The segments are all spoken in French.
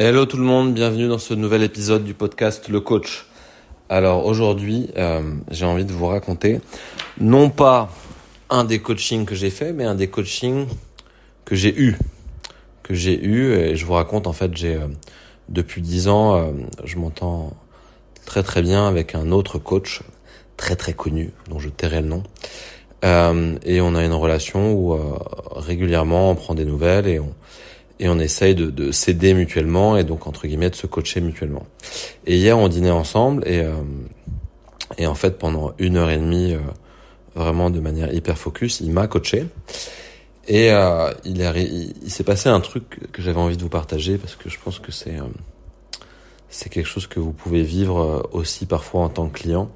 Hello tout le monde, bienvenue dans ce nouvel épisode du podcast Le Coach. Alors aujourd'hui, euh, j'ai envie de vous raconter non pas un des coachings que j'ai fait, mais un des coachings que j'ai eu, que j'ai eu et je vous raconte en fait j'ai euh, depuis dix ans, euh, je m'entends très très bien avec un autre coach très très connu dont je tairai le nom. et on a une relation où régulièrement on prend des nouvelles et on et on essaye de, de s'aider mutuellement et donc entre guillemets de se coacher mutuellement. Et hier on dînait ensemble et euh, et en fait pendant une heure et demie euh, vraiment de manière hyper focus, il m'a coaché et euh, il, il, s'est passé un truc que j'avais envie de vous partager parce que je pense que c'est c'est quelque chose que vous pouvez vivre aussi parfois en tant que client.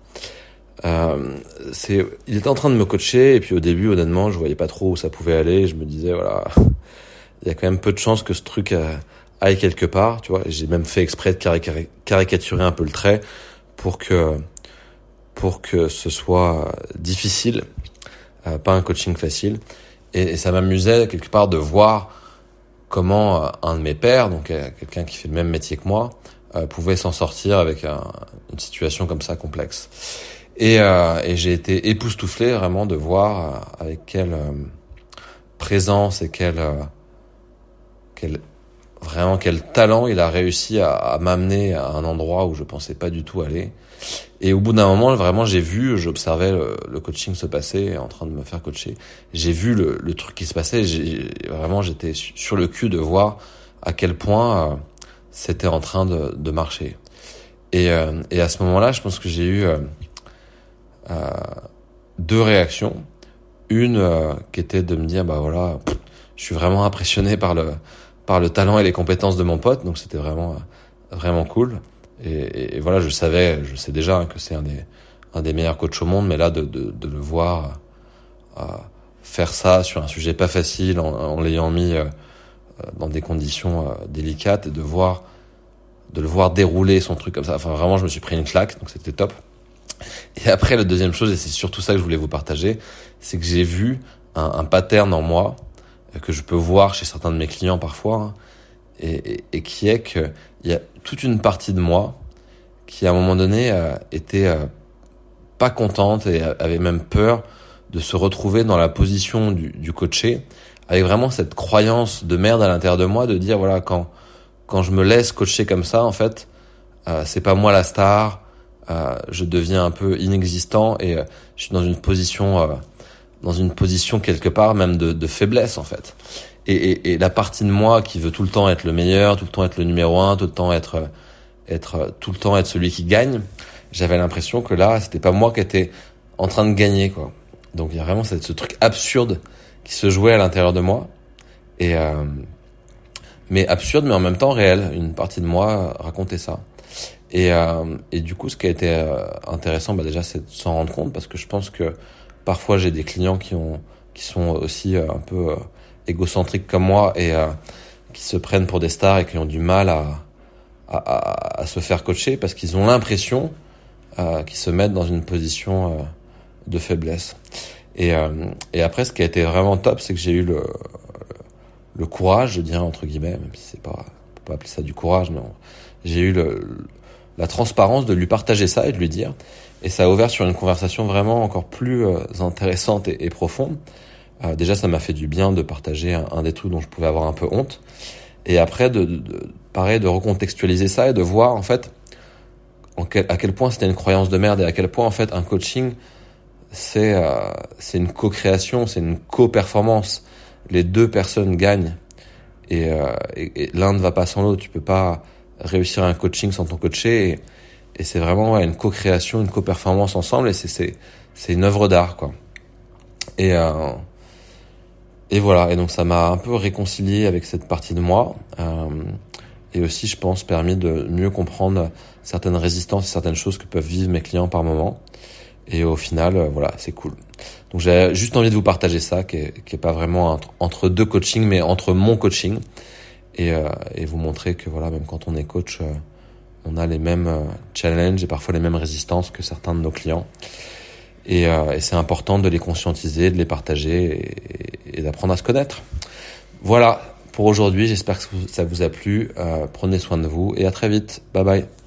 Euh, c'est, il était en train de me coacher et puis au début, honnêtement, je voyais pas trop où ça pouvait aller. Je me disais voilà, il y a quand même peu de chances que ce truc euh, aille quelque part, tu vois. J'ai même fait exprès de caricaturer un peu le trait pour que pour que ce soit difficile, euh, pas un coaching facile. Et, ça m'amusait quelque part de voir comment euh, un de mes pères, donc quelqu'un qui fait le même métier que moi, pouvait s'en sortir avec une situation comme ça complexe. Et, et j'ai été époustouflé vraiment de voir avec quelle présence et quelle vraiment quel talent il a réussi à, m'amener à un endroit où je pensais pas du tout aller. Et au bout d'un moment, vraiment, j'ai vu, j'observais le, coaching se passer, en train de me faire coacher. J'ai vu le, truc qui se passait. Vraiment, j'étais sur le cul de voir à quel point euh, c'était en train de, marcher. Et, euh, et, à ce moment-là, je pense que j'ai eu euh, deux réactions. Une qui était de me dire, bah voilà, je suis vraiment impressionné par le par le talent et les compétences de mon pote, donc c'était vraiment vraiment cool. Et, voilà, je savais, je sais déjà hein, que c'est un des un des meilleurs coachs au monde, mais là de de, de le voir euh, faire ça sur un sujet pas facile, en, en l'ayant mis euh, dans des conditions euh, délicates, et de voir de le voir dérouler son truc comme ça. Enfin vraiment, je me suis pris une claque, donc c'était top. Et après, la deuxième chose, et c'est surtout ça que je voulais vous partager, c'est que j'ai vu un, un pattern en moi que je peux voir chez certains de mes clients parfois, hein, et, et, qui est qu'il y a toute une partie de moi qui à un moment donné euh, était euh, pas contente et avait même peur de se retrouver dans la position du, du coaché, avec vraiment cette croyance de merde à l'intérieur de moi, de dire voilà quand quand je me laisse coacher comme ça, en fait, euh, c'est pas moi la star, euh, je deviens un peu inexistant et euh, je suis dans une position dans une position quelque part même de, de faiblesse en fait. Et, et, et, la partie de moi qui veut tout le temps être le meilleur, tout le temps être le numéro un, tout le temps être être tout le temps être celui qui gagne, j'avais l'impression que là c'était pas moi qui étais en train de gagner quoi. Donc il y a vraiment cette, ce truc absurde qui se jouait à l'intérieur de moi et euh, mais absurde mais en même temps réel. Une partie de moi racontait ça. Et, euh, et du coup, ce qui a été euh, intéressant, bah déjà, c'est de s'en rendre compte parce que je pense que Parfois, j'ai des clients qui ont qui sont aussi euh, un peu euh, égocentriques comme moi et euh, qui se prennent pour des stars et qui ont du mal à à, à, se faire coacher parce qu'ils ont l'impression qu'ils se mettent dans une position de faiblesse. Et, et après, ce qui a été vraiment top, c'est que j'ai eu le, le courage, je dirais entre guillemets, même si c'est pas, on peut pas appeler ça du courage, mais j'ai eu le, la transparence de lui partager ça et de lui dire, et ça a ouvert sur une conversation vraiment encore plus euh, intéressante et, profonde. Euh, déjà, ça m'a fait du bien de partager un, des trucs dont je pouvais avoir un peu honte. Et après, de, de, pareil, de recontextualiser ça et de voir en fait en quel, à quel point c'était une croyance de merde et à quel point en fait un coaching c'est euh, c'est une co-création, c'est une co-performance. Les deux personnes gagnent et, euh, et, et l'un ne va pas sans l'autre. Tu peux pas réussir un coaching sans ton coacher. Et, et c'est vraiment une co-création, une co-performance ensemble et c'est une œuvre d'art quoi. Et euh, et voilà et donc ça m'a un peu réconcilié avec cette partie de moi euh, et aussi je pense permis de mieux comprendre certaines résistances, certaines choses que peuvent vivre mes clients par moment. Et au final, euh, voilà, c'est cool. Donc j'ai juste envie de vous partager ça, qui est, qui est pas vraiment entre, deux coachings, mais entre mon coaching, et, euh, et vous montrer que voilà, même quand on est coach, euh, on a les mêmes euh, challenges et parfois les mêmes résistances que certains de nos clients. Et, et c'est important de les conscientiser, de les partager et, et d'apprendre à se connaître. Voilà, pour aujourd'hui. J'espère que ça vous a plu. prenez soin de vous et à très vite. Bye bye.